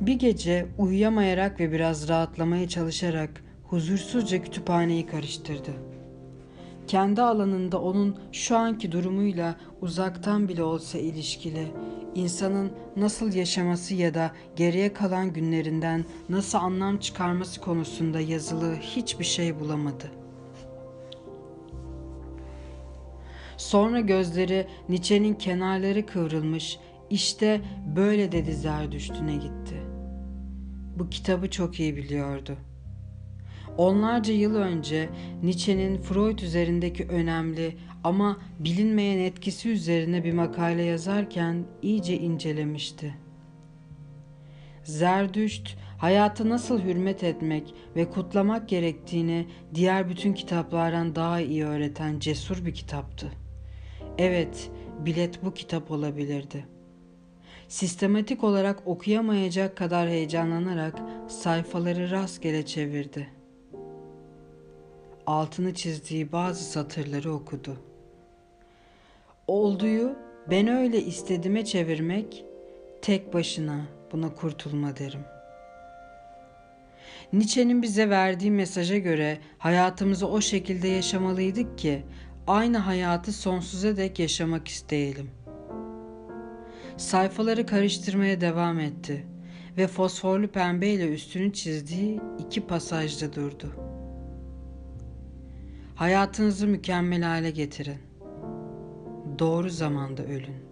Bir gece uyuyamayarak ve biraz rahatlamaya çalışarak huzursuzca kütüphaneyi karıştırdı. Kendi alanında onun şu anki durumuyla uzaktan bile olsa ilişkili, insanın nasıl yaşaması ya da geriye kalan günlerinden nasıl anlam çıkarması konusunda yazılı hiçbir şey bulamadı. Sonra gözleri Nietzsche'nin kenarları kıvrılmış, işte böyle dedi Zerdüştüne gitti. Bu kitabı çok iyi biliyordu. Onlarca yıl önce Nietzsche'nin Freud üzerindeki önemli ama bilinmeyen etkisi üzerine bir makale yazarken iyice incelemişti. Zerdüşt, hayata nasıl hürmet etmek ve kutlamak gerektiğini diğer bütün kitaplardan daha iyi öğreten cesur bir kitaptı. Evet, bilet bu kitap olabilirdi. Sistematik olarak okuyamayacak kadar heyecanlanarak sayfaları rastgele çevirdi. Altını çizdiği bazı satırları okudu. Olduğu ben öyle istedime çevirmek tek başına buna kurtulma derim. Nietzsche'nin bize verdiği mesaja göre hayatımızı o şekilde yaşamalıydık ki aynı hayatı sonsuza dek yaşamak isteyelim. Sayfaları karıştırmaya devam etti ve fosforlu pembeyle üstünü çizdiği iki pasajda durdu. Hayatınızı mükemmel hale getirin. Doğru zamanda ölün.